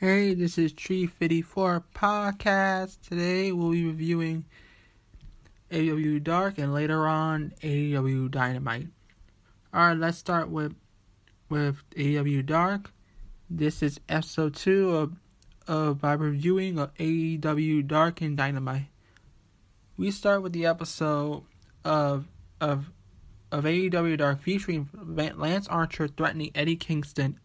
Hey, this is Tree 54 Podcast. Today we'll be reviewing AEW Dark and later on AEW Dynamite. Alright, let's start with with AEW Dark. This is episode 2 of, of my reviewing of AEW Dark and Dynamite. We start with the episode of of of AEW Dark featuring Lance Archer threatening Eddie Kingston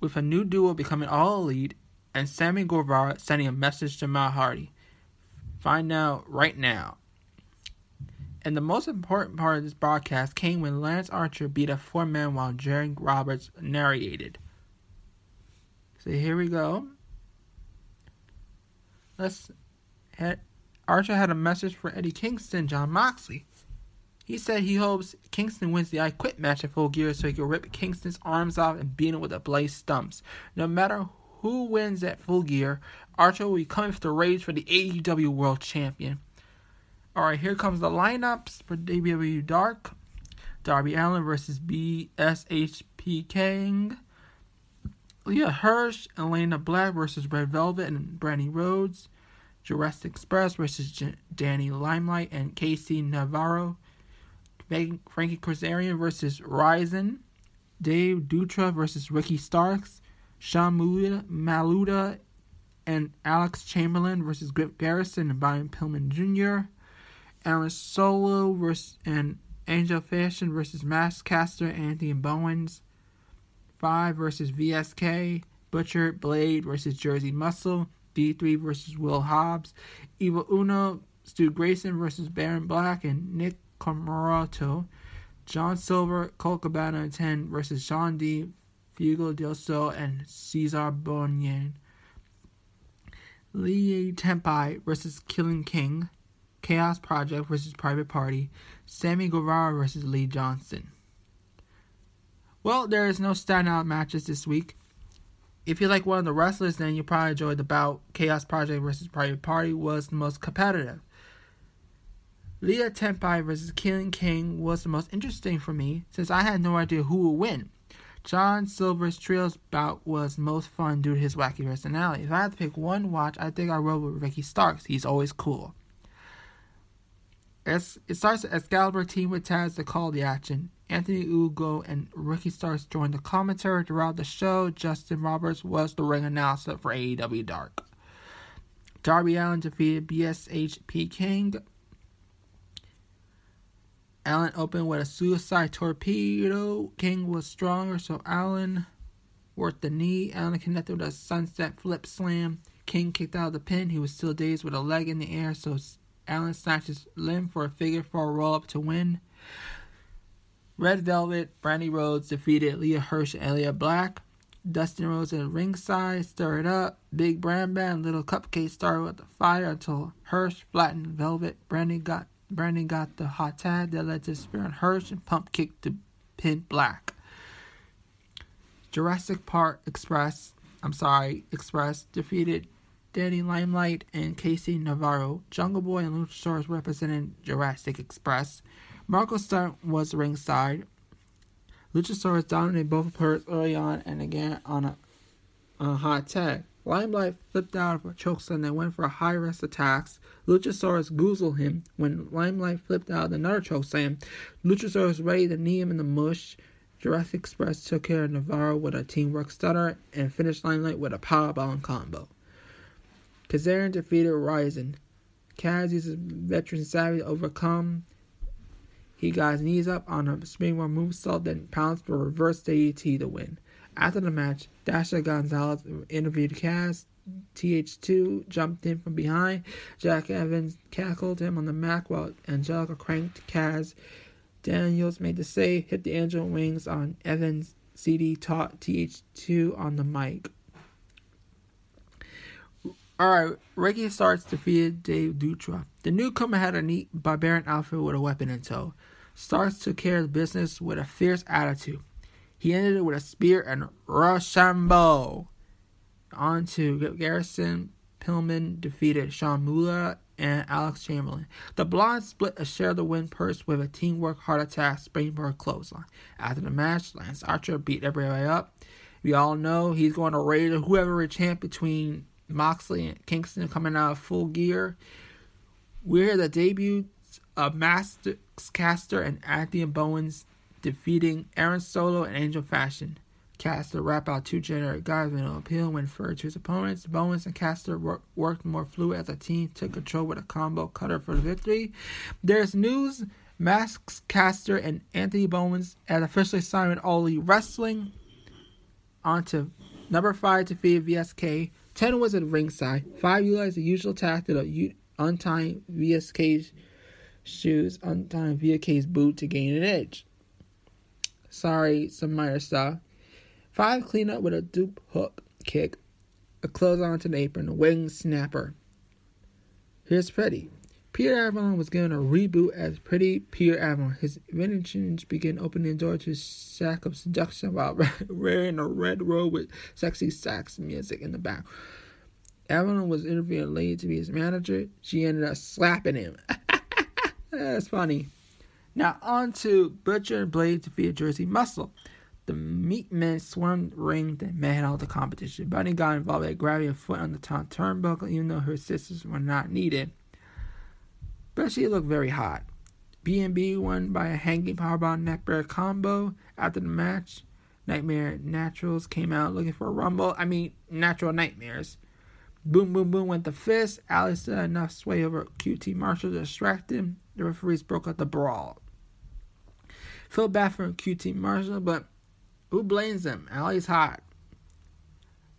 with a new duo becoming all elite and Sammy Guevara sending a message to Matt Hardy. Find out right now. And the most important part of this broadcast came when Lance Archer beat a four man while Jerry Roberts narrated. So here we go. Let's head. Archer had a message for Eddie Kingston, Jon Moxley. He said he hopes Kingston wins the I Quit match at Full Gear so he can rip Kingston's arms off and beat him with a Blaze stumps. No matter who wins at Full Gear, Archer will be coming for the rage for the AEW World Champion. Alright, here comes the lineups for WWE Dark. Darby Allin versus BSHP King. Leyla Hirsch, Elayna Black versus Red Velvet and Brandi Rhodes. Jurassic Express versus J- Danny Limelight and KC Navarro. Frankie Kazarian versus Ryzen, Dave Dutra versus Ricky Starks, Sean Maluta and Alex Chamberlain versus Griff Garrison and Brian Pillman Jr., Aaron Solo versus and Angel Fashion versus Max Caster Anthony Bowens, Five versus VSK, Butcher Blade versus Jersey Muscle, D3 versus Will Hobbs, Evil Uno, Stu Grayson versus Baron Black, and Nick Comoroto, John Silver, Colt Cabana 10 versus Shawn D, Fuego del Sol, and Cesar Bonnier. Lee Tempai versus Kilynn King, Chaos Project versus Private Party, Sammy Guevara versus Lee Johnson. Well, there is no standout matches this week. If you like one of the wrestlers, then you probably enjoyed the bout. Chaos Project versus Private Party was the most competitive. Leah Tempai versus Kilynn King was the most interesting for me since I had no idea who would win. John Silver's trios bout was most fun due to his wacky personality. If I had to pick one watch, I think I roll with Ricky Starks. He's always cool. As it starts with Excalibur team with Taz to call the action. Anthony Ugo and Ricky Starks joined the commentary throughout the show. Justin Roberts was the ring announcer for AEW Dark. Darby Allin defeated BSHP King. Allin opened with a suicide torpedo. King was stronger, so Allin worked the knee. Allin connected with a sunset flip slam. King kicked out of the pin. He was still dazed with a leg in the air, so Allin snatched his limb for a figure four roll up to win. Red Velvet, Brandi Rhodes defeated Leyla Hirsch and Elia Black. Dustin Rhodes at ringside, stir it up. Big Bram Bam, Little Cupcake started with the fire until Hirsch flattened Velvet. Brandi got Brandon got the hot tag that led to Spear and Hirsch and pump kick to pin Black. Jurassic Park Express, I'm sorry, Express defeated Danny Limelight and KC Navarro. Jungle Boy and Luchasaurus represented Jurassic Express. Marko Stunt was ringside. Luchasaurus dominated both parts early on and again on a, a hot tag. Limelight flipped out of a chokeslam and went for a high risk attacks. Luchasaurus goozled him. When Limelight flipped out of another chokeslam, Luchasaurus ready to knee him in the mush. Jurassic Express took care of Navarro with a teamwork stutter and finished Limelight with a powerbomb combo. Kazarian defeated Ryzen. Kaz uses veteran savvy to overcome. He got his knees up on a springboard moonsault, then pounced for a reverse DDT to win. After the match, Dasha Gonzalez interviewed Kaz. TH2 jumped in from behind. Jack Evans cackled him on the mat while Angélico cranked Kaz. Daniels made the save, hit the angel wings on Evans. CD taught TH2 on the mic. Alright, Ricky Starks defeated Dave Dutra. The newcomer had a neat barbarian outfit with a weapon in tow. Starks took care of business with a fierce attitude. He ended it with a spear and Roshambo. On to Garrison. Pillman defeated Sean Mula and Alex Chamberlain. The Blondes split a share of the win purse with a teamwork heart attack springboard clothesline. After the match, Lance Archer beat everybody up. We all know he's going to raid whoever a champ between Moxley and Kingston coming out of full gear. We're the debut of Master Caster and Anthony Bowens defeating Aaron Solo and Angel Fashion. Caster rap out two generic guys with no appeal when referred to his opponents. Bowens and Caster work, worked more fluid as a team, took control with a combo cutter for the victory. There's news Max Caster and Anthony Bowens had officially signed with Wrestling. On to number five to defeated VSK. Ten was at ringside. Five utilized the usual tactic of untying VSK's shoes, untying VSK's boot to gain an edge. Sorry, some minor stuff. Five clean up with a dupe hook kick, a close onto the apron, a wing snapper. Here's Freddie. Peter Avalon was given a reboot as Pretty Peter Avalon. His inventions began opening the door to his shack of seduction while wearing a red robe with sexy sax music in the back. Avalon was interviewing Lady to be his manager. She ended up slapping him. That's funny. Now on to Butcher and Blade to defeat Jersey Muscle. The meat men swarmed the ring and manhandled the competition. Bunny got involved by grabbing a foot on the top turnbuckle, even though her sisters were not needed. But she looked very hot. B&B won by a hanging powerbomb neckbreaker combo. After the match, Nightmare Naturals came out looking for a rumble. I mean, Natural Nightmares. Boom, boom, boom went the fist. Alice had enough sway over QT Marshall to distract him. The referees broke up the brawl. Feel bad for QT Marshall, but who blames him? Ali's hot.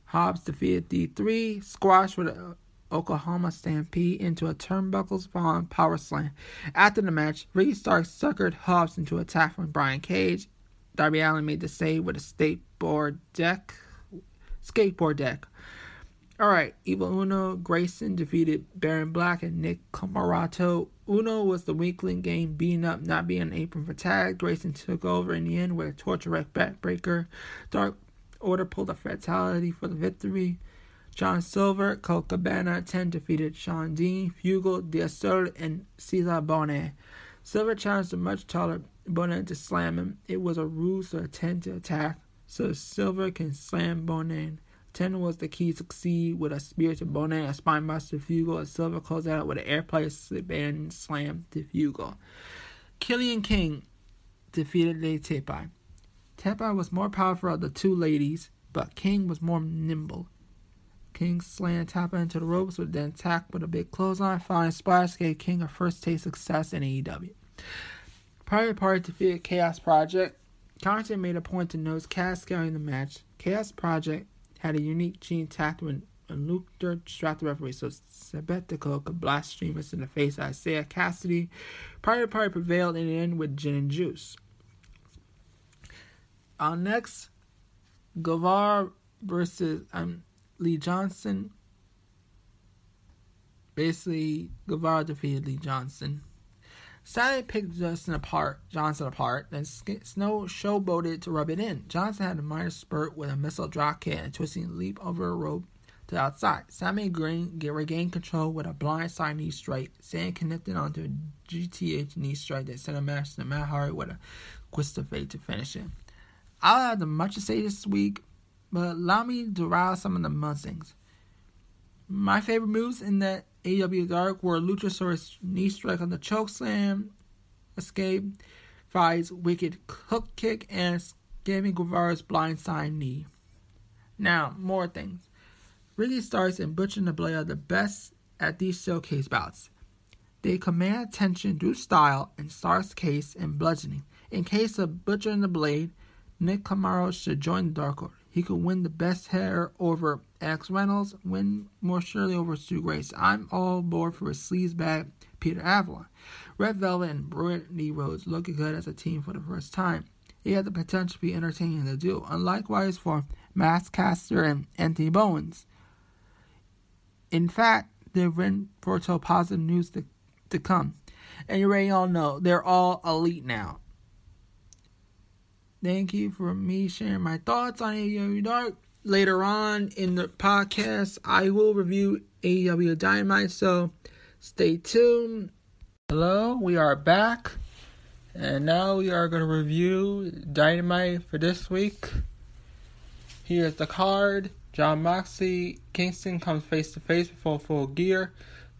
Hobbs defeated D3, squashed with a Oklahoma Stampede into a turnbuckles falling power slam. After the match, Ricky Starks suckered Hobbs into a attack from Brian Cage. Darby Allin made the save with a skateboard deck. Skateboard deck. Alright, Evil Uno Grayson defeated Baron Black and Nick Comoroto. Uno was the weakling game, beating up, not being an apron for tag. Grayson took over in the end with a torture wreck backbreaker. Dark Order pulled a fatality for the victory. John Silver, Colt Cabana, 10 defeated Shawn Dean, Fugal, Diasol, and Cesar Bonnet. Silver challenged the much taller Bonnet to slam him. It was a ruse to attempt to attack, so Silver can slam Bonnet. 10 was the key to succeed with a spear to Bonnet, a spinebuster Fugal, and Silver closed out with an airplay slip and slam to. Kilynn King defeated Lady Tepai. Tepai was more powerful of the two ladies, but King was more nimble. King slammed Tapa into the ropes, but then attacked with a big clothesline. Fine splash gave King a first taste success in AEW. Private Party defeated Chaos Project. Content made a point to nose Cass carrying the match. Chaos Project had a unique gene tact when Luther strapped the referee so Serpentico could blast streamers in the face of Isiah Kassidy. Private Party prevailed in the end with Gin and Juice. Our next, Guevara versus um, Lee Johnson. Basically, Guevara defeated Lee Johnson. Saturday picked Justin apart, Johnson apart, then Snow showboated to rub it in. Johnson had a minor spurt with a missile drop kick and twisting leap over a rope to the outside. Sammy Green regained control with a blindside knee strike. Sam connected onto a GTH knee strike that sent a match to Matt Hardy with a twist of fate to finish it. I don't have much to say this week but allow me to rile some of the Mustangs. My favorite moves in that AEW Dark were Luchasaurus knee strike on the choke slam, escape, Fights wicked hook kick, and Sammy Guevara's blindside knee. Now, more things. Ricky Starks and Butcher and the Blade are the best at these showcase bouts. They command attention through style in Starks' case and bludgeoning. In case of Butcher and the Blade, Nick Camaro should join the Dark Order. He could win the best hair over Alex Reynolds, win more surely over Stu Grace. I'm all aboard for a sleazebag Peter Avalon. Red Velvet and Brittany Rhodes looking good as a team for the first time. They had the potential to be entertaining to do, unlikewise for Max Caster and Anthony Bowens. In fact, they've been foretold positive news to, to come. And you already all know they're all elite now. Thank you for me sharing my thoughts on AEW Dark. Later on in the podcast, I will review AEW Dynamite, so stay tuned. Hello, we are back, and now we are going to review Dynamite for this week. Here's the card. Jon Moxley, Kingston comes face to face with full gear.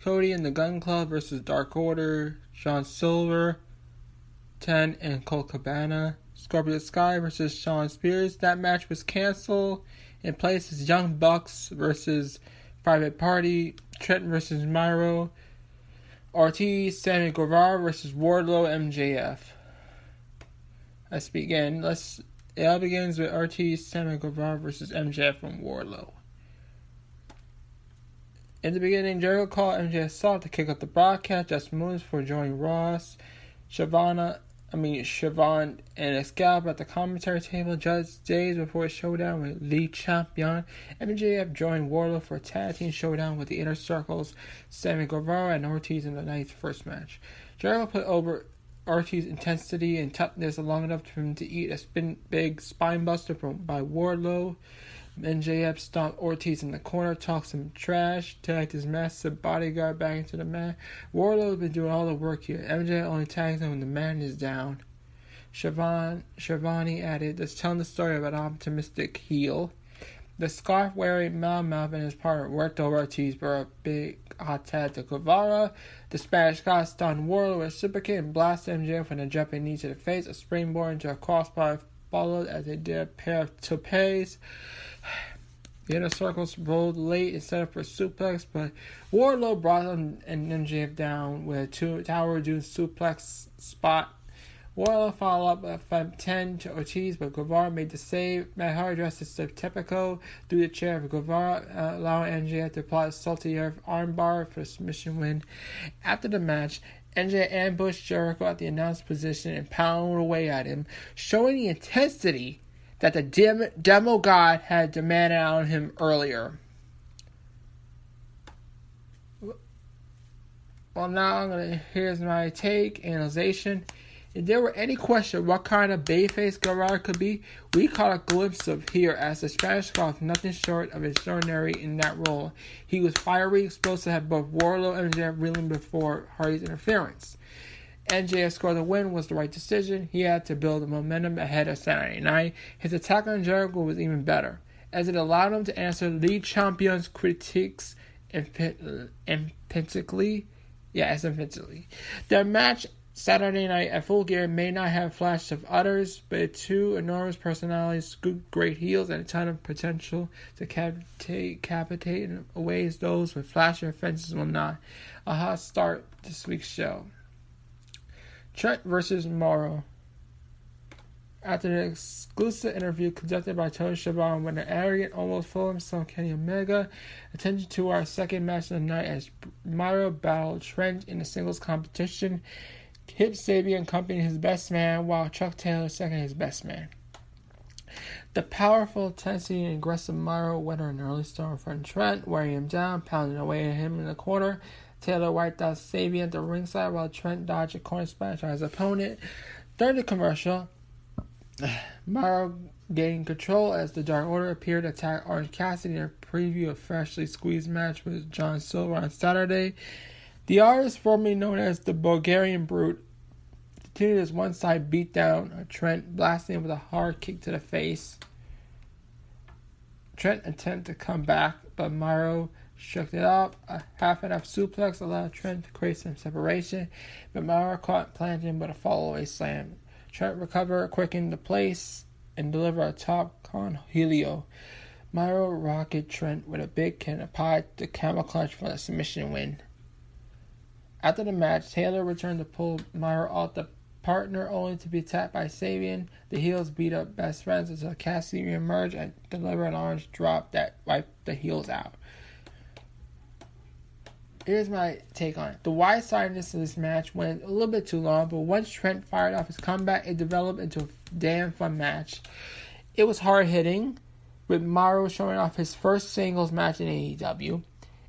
Cody and the Gun Club versus Dark Order, John Silver, 10 and Colt Cabana. Scorpio Sky versus Shawn Spears. That match was canceled. In place is Young Bucks versus Private Party, Trent versus Miro, Ortiz, Sammy Guevara versus Wardlow, MJF. Let's begin. Let's. It all begins with Ortiz, Sammy Guevara versus MJF and Wardlow. In the beginning, Jericho called MJF soft to kick off the broadcast. Just moves for joining Ross, Shavana, I mean Siobhan and Excalibur at the commentary table. Just days before a showdown with Le Champion, MJF joined Wardlow for a tag team showdown with the Inner Circles, Sammy Guevara and Ortiz in the night's first match. Jericho put over Ortiz's intensity and toughness long enough for him to eat a spin big spine buster from Wardlow. MJF stomped Ortiz in the corner, talked some trash, tagged his massive bodyguard back into the mat. Wardlow's been doing all the work here. MJF only tags him when the man is down. Siobhan, Schiavone added, "Let's telling the story of an optimistic heel. The scarf wearing Malmouth and his partner worked over Ortiz for a big hot tag to Guevara. The Spanish guy stunned super kick and blasted MJF from a jumping knee to the face. A springboard into a crossbar followed as they did a pair of topes. The inner circles rolled late set up for suplex, but Wardlow brought them and MJF down with a two tower dune suplex spot. Wardlow followed up from 10 to Ortiz, but Guevara made the save. Matt Hardy dressed as Typico through the chair of Guevara, uh, allowing MJF to apply a salty earth armbar for a submission win. After the match, MJ ambushed Jericho at the announced position and pounded away at him, showing the intensity that the dim, demo god had demanded on him earlier. Well, now I'm gonna here's my take analyzation. If there were any question what kind of bayface Guerrero could be, we caught a glimpse of here as the Spanish golf nothing short of extraordinary in that role. He was fiery, explosive, had both Wardlow and MJF reeling before Hardy's interference. MJF scored the win was the right decision. He had to build the momentum ahead of Saturday night. His attack on Jericho was even better, as it allowed him to answer lead champion's critiques emphatically. Yeah, emphatically. Their match Saturday night at Full Gear may not have flashed of others, but two enormous personalities, good, great heels, and a ton of potential to capitate, capitate in those with flashy offenses will not. A hot start this week's show. Trent versus Morrow. After an exclusive interview conducted by Tony Schiavone when an arrogant, almost full himself Kenny Omega, attention to our second match of the night as Morrow battled Trent in a singles competition. Kip Sabian accompanied his best man, while Chuck Taylor second his best man. The powerful, intensity, and aggressive Morrow went an early start from Trent, wearing him down, pounding away at him in the corner. Taylor wiped out Sabian at the ringside while Trent dodged a corner splash on his opponent. During the commercial, Morrow gained control as the Dark Order appeared to attack Orange Cassidy in a preview of freshly squeezed match with John Silver on Saturday. The artist, formerly known as the Bulgarian Brute, continued his one side beatdown of Trent, blasting him with a hard kick to the face. Trent attempted to come back, but Morrow shook it off. A half and half suplex allowed Trent to create some separation, but Morrow caught planted him with a fallaway slam. Trent recovered, quickened the place, and delivered a tope con hilo. Morrow rocket Trent with a big can of pie to camel clutch for the submission win. After the match, Taylor returned to pull Morrow off the partner only to be attacked by Sabian. The heels beat up best friends until Cassidy reemerged and delivered an orange drop that wiped the heels out here's my take on it. The wide sidedness of this match went a little bit too long, but once Trent fired off his comeback, it developed into a damn fun match. It was hard hitting, with Morrow showing off his first singles match in AEW.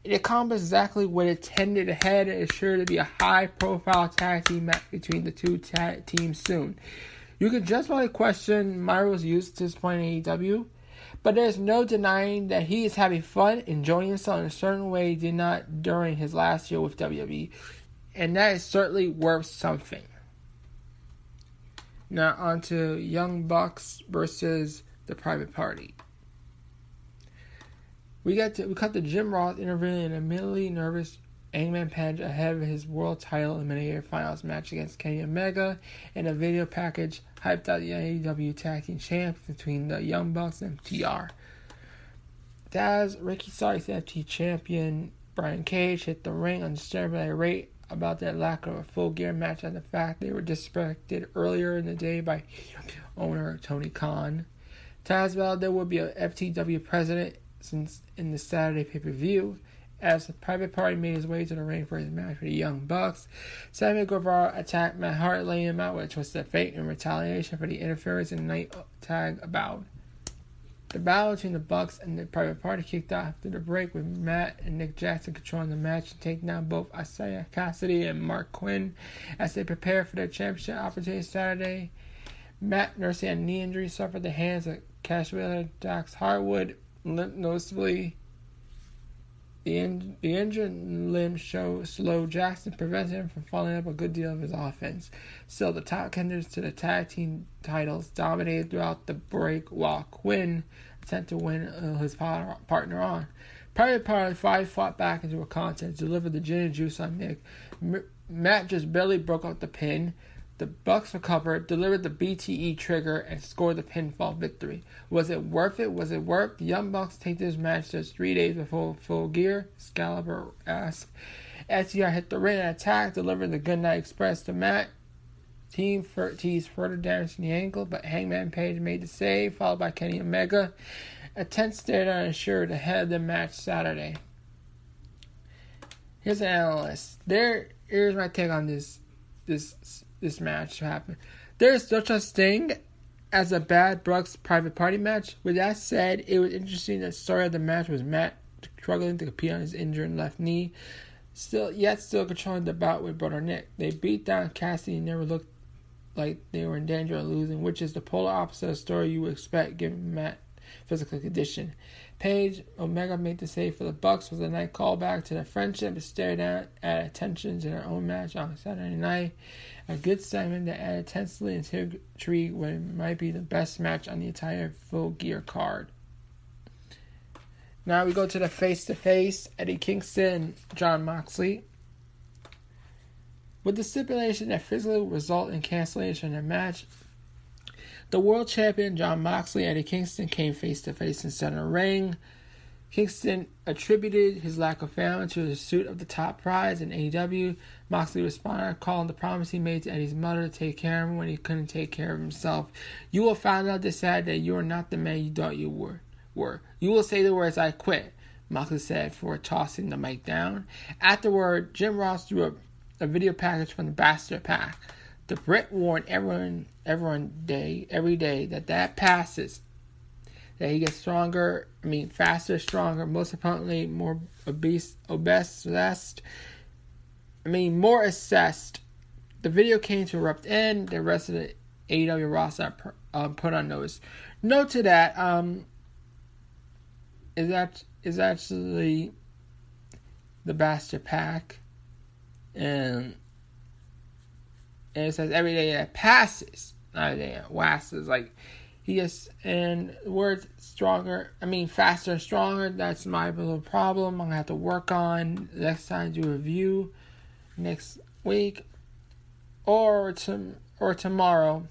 It accomplished exactly what it tended ahead and is sure to be a high profile tag team match between the two teams soon. You can just probably question Morrow's use to this point in AEW but there's no denying that he is having fun, enjoying himself in a certain way he did not during his last year with WWE. And that is certainly worth something. Now on to Young Bucks versus the Private Party. We got to we cut the Jim Ross interviewing an admittedly nervous Hangman Page ahead of his world title eliminator finals match against Kenny Omega, in a video package hyped out the AEW Tag Team Champs between the Young Bucks and TR. Daz, Ricky Starks FT champion Brian Cage hit the ring undisturbedly rate about their lack of a full gear match and the fact they were disrespected earlier in the day by owner Tony Khan. Taz vowed there would be a FTW president since in the Saturday pay per view. As the private party made his way to the ring for his match with the Young Bucks, Sammy Guevara attacked Matt Hart, laying him out a twisted fate in retaliation for the interference in the night tag bout. The battle between the Bucks and the private party kicked off after the break with Matt and Nick Jackson controlling the match and taking down both Isiah Kassidy and Marq Quen as they prepare for their championship opportunity Saturday. Matt nursing a knee injury suffered the hands of Cash Wheeler Dax Harwood, noticeably the, in, the injured limb show slow Jackson prevented him from following up a good deal of his offense. Still, the top contenders to the tag team titles dominated throughout the break while Quen attempted to win uh, his partner on. Private Party 5 fought back into a contest, delivered the gin and juice on Nick. M- Matt just barely broke out the pin. The Bucks recovered, delivered the BTE trigger, and scored the pinfall victory. Was it worth it? Was it worth? The Young Bucks take this match just three days before full gear. Excalibur asked. SCR hit the ring and attacked, delivered the Goodnight Express to Matt. Team teased further damage to the ankle, but Hangman Page made the save, followed by Kenny Omega. A tense stare down ensured ahead of the match Saturday. Here's an analyst. There, here's my take on this this this match happen. There is no such thing as a bad Bucks private party match. With that said, it was interesting that the story of the match was Matt struggling to compete on his injured left knee, still yet still controlling the bout with brother Nick. They beat down Cassidy and never looked like they were in danger of losing, which is the polar opposite of story you would expect given Matt physical condition. Page Omega made the save for the Bucks was a night callback to the friendship and stared at, at attention in their own match on Saturday night. A good segment that added tensely intrigue when it might be the best match on the entire full gear card. Now we go to the face to face Eddie Kingston, Jon Moxley. With the stipulation that physically result in cancellation of the match, the world champion Jon Moxley and Eddie Kingston came face to face in center ring. Kingston attributed his lack of family to the pursuit of the top prize in AEW. Moxley responded, calling the promise he made to Eddie's mother to take care of him when he couldn't take care of himself. You will find out this Saturday you are not the man you thought you were. Were you will say the words "I quit," Moxley said before tossing the mic down. Afterward, Jim Ross threw a, a video package from the Bastard PAC. The Brit warned everyone, everyone day, every day that that passes that he gets stronger, I mean, faster, stronger, most importantly, more obese, obsessed, I mean, more assessed. The video came to erupt and the rest of the AEW roster um, put on notice. Note to that, um, is that is actually the Bastard PAC, and, and it says every day that passes, not every day that like he gets and words stronger. I mean, faster and stronger. That's my little problem. I'm gonna have to work on next time do a review next week or to or tomorrow,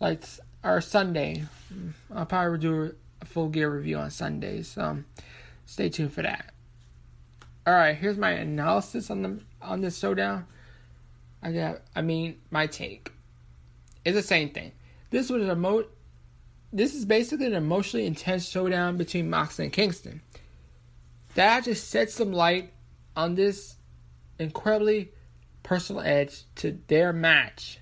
like or Sunday. Mm, I'll probably do a full gear review on Sundays. So stay tuned for that. All right, here's my analysis on the on this showdown. I got. I mean, my take. is the same thing. This was a mo- This is basically an emotionally intense showdown between Moxley and Kingston. That just sets some light on this incredibly personal edge to their match.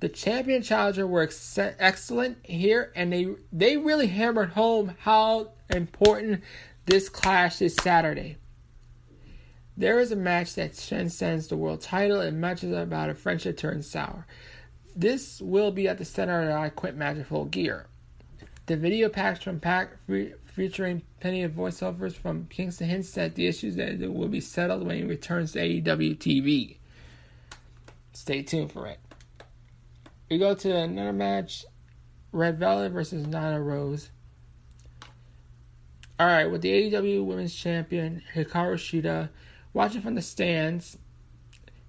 The champion challenger were ex- excellent here, and they they really hammered home how important this clash is Saturday. There is a match that transcends the world title and matches about a friendship turned sour. This will be at the center of the I Quit Magic Full Gear. The video packs from PAC featuring plenty of voiceovers from Kingston hints that the issues that will be settled when he returns to AEW TV. Stay tuned for it. We go to another match Red Velvet versus Nana Rose. All right, with the AEW Women's Champion Hikaru Shida watching from the stands,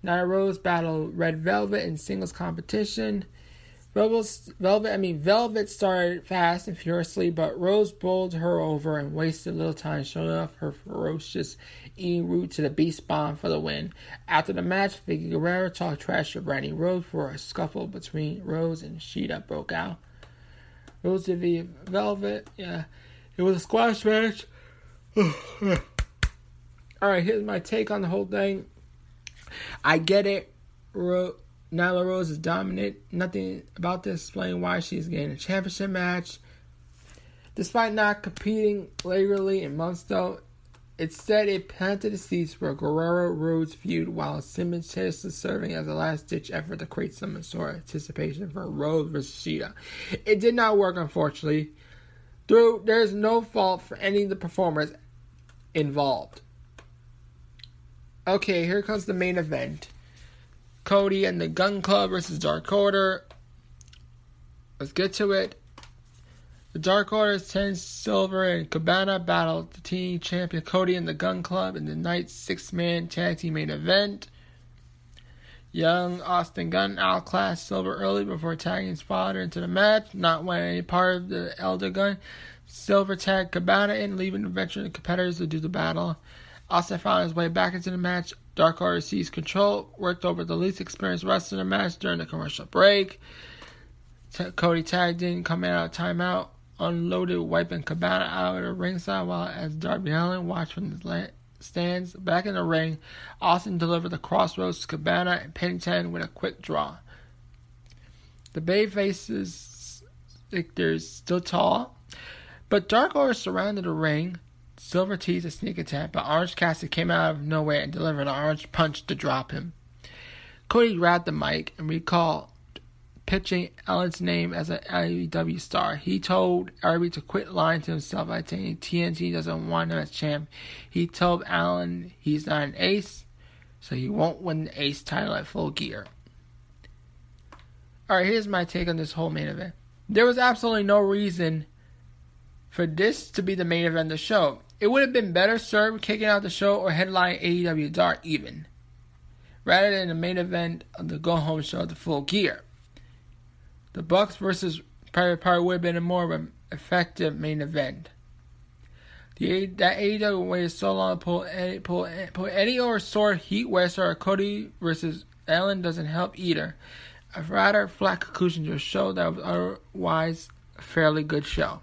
Nyla Rose battled Red Velvet in singles competition. Velvet, I mean, Velvet started fast and furiously, but Rose bowled her over and wasted little time showing off her ferocious en route to the Beast Bomb for the win. After the match, Vickie Guerrero talked trash to Brandi Rose for a scuffle between Rose and Shida broke out. Rose v Velvet, yeah, it was a squash match. Alright, here's my take on the whole thing. I get it. Ro- Nyla Rose is dominant. Nothing about this explain why she's getting a championship match. Despite not competing regularly in months, though, instead it planted the seeds for a Guerrero Rhodes feud while Simmons is serving as a last ditch effort to create some sort of anticipation for Rhodes versus Shida. It did not work, unfortunately. Through there's no fault for any of the performers involved. Okay, here comes the main event. Cody and the Gun Club versus Dark Order. Let's get to it. The Dark Order's Ten Silver and Cabana battled the team champion Cody and the Gun Club in the night's six-man tag team main event. Young Austin Gunn outclassed Silver early before tagging his father into the match, not wanting any part of the Elder Gun. Silver tagged Cabana in, leaving the veteran competitors to do the battle. Austin found his way back into the match, Dark Order seized control, worked over the least experienced wrestler in the match during the commercial break. T- Cody tagged in, coming out of timeout, unloaded, wiping Cabana out of the ringside while as Darby Allin watched from the stands. Back in the ring, Austin delivered the crossroads to Cabana and Pennington with a quick draw. The Bay faces victors still tall, but Dark Order surrounded the ring. Silver teased a sneak attack, but Orange Cassidy came out of nowhere and delivered an orange punch to drop him. Cody grabbed the mic and recalled pitching Allin's name as an AEW star. He told Irby to quit lying to himself by saying TNT doesn't want him as champ. He told Allin he's not an ace, so he won't win the ace title at full gear. Alright, here's my take on this whole main event. There was absolutely no reason for this to be the main event of the show. It would have been better served kicking out the show or headlining AEW Dark even, rather than the main event of the go home show the full gear. The Bucks versus Private Party would have been a more of effective main event. The that AEW waited so long to pull any pull, pull any or sort Heat West or Cody versus Allin doesn't help either. A rather flat conclusion to a show that was otherwise a fairly good show.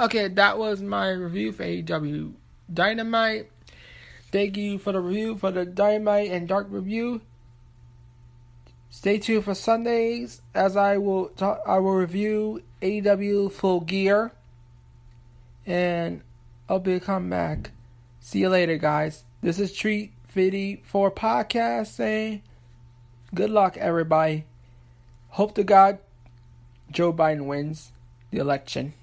Okay, that was my review for AEW Dynamite. Thank you for the review for the Dynamite and Dark review. Stay tuned for Sundays as I will talk, I will review AEW Full Gear, and I'll be come back. See you later, guys. This is Treat Fitty for podcast saying good luck, everybody. Hope to God Joe Biden wins the election.